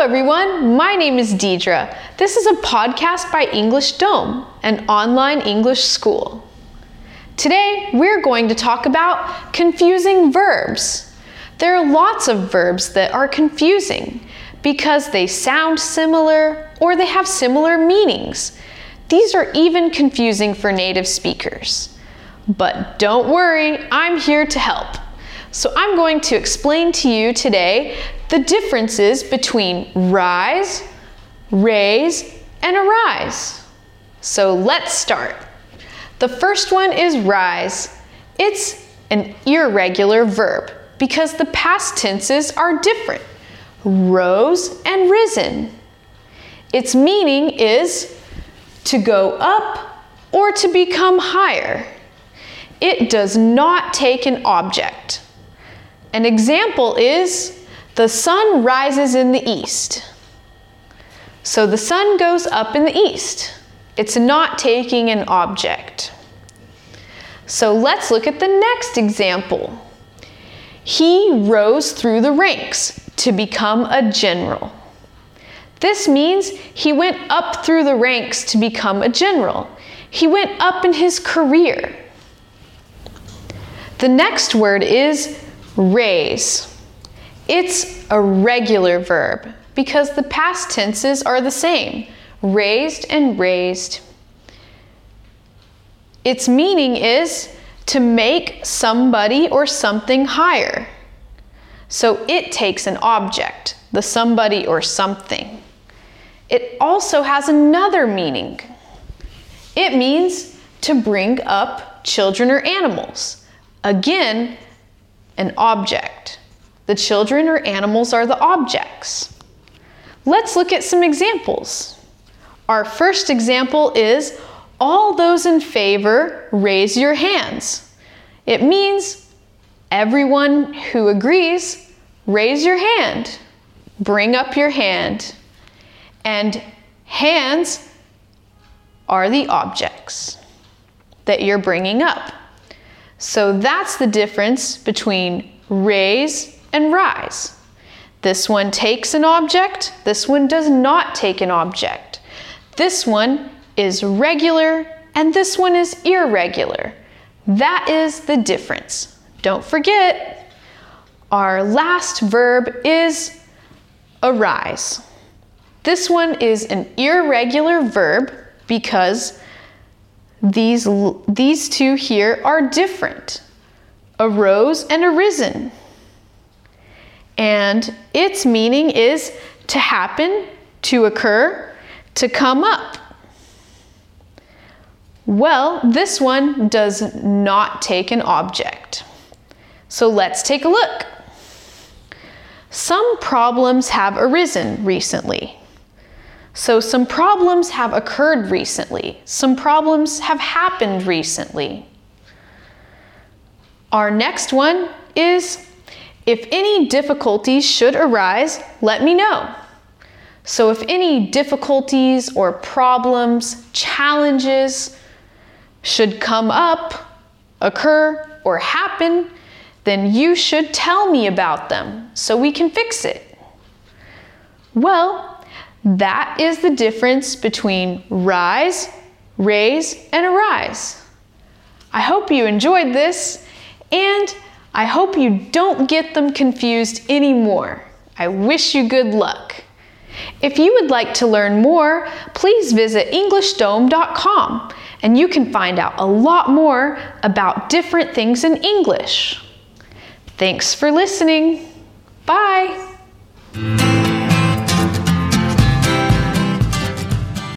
everyone. My name is Deidre. This is a podcast by EnglishDom, an online English school. Today, we're going to talk about confusing verbs. There are lots of verbs that are confusing because they sound similar or they have similar meanings. These are even confusing for native speakers. But don't worry, I'm here to help. So I'm going to explain to you today the differences between rise, raise, and arise. So let's start. The first one is rise. It's an irregular verb because the past tenses are different rose and risen. Its meaning is to go up or to become higher. It does not take an object. An example is the sun rises in the east. So the sun goes up in the east. It's not taking an object. So let's look at the next example. He rose through the ranks to become a general. This means he went up through the ranks to become a general. He went up in his career. The next word is raise. It's a regular verb because the past tenses are the same raised and raised. Its meaning is to make somebody or something higher. So it takes an object, the somebody or something. It also has another meaning. It means to bring up children or animals. Again, an object. The children or animals are the objects. Let's look at some examples. Our first example is all those in favor raise your hands. It means everyone who agrees, raise your hand. Bring up your hand. And hands are the objects that you're bringing up. So that's the difference between raise and rise. This one takes an object, this one does not take an object. This one is regular and this one is irregular. That is the difference. Don't forget, our last verb is arise. This one is an irregular verb because these, these two here are different arose and arisen. And its meaning is to happen, to occur, to come up. Well, this one does not take an object. So let's take a look. Some problems have arisen recently. So, some problems have occurred recently. Some problems have happened recently. Our next one is if any difficulties should arise, let me know. So, if any difficulties or problems, challenges should come up, occur, or happen, then you should tell me about them so we can fix it. Well, that is the difference between rise, raise, and arise. I hope you enjoyed this, and I hope you don't get them confused anymore. I wish you good luck. If you would like to learn more, please visit EnglishDom.com and you can find out a lot more about different things in English. Thanks for listening. Bye.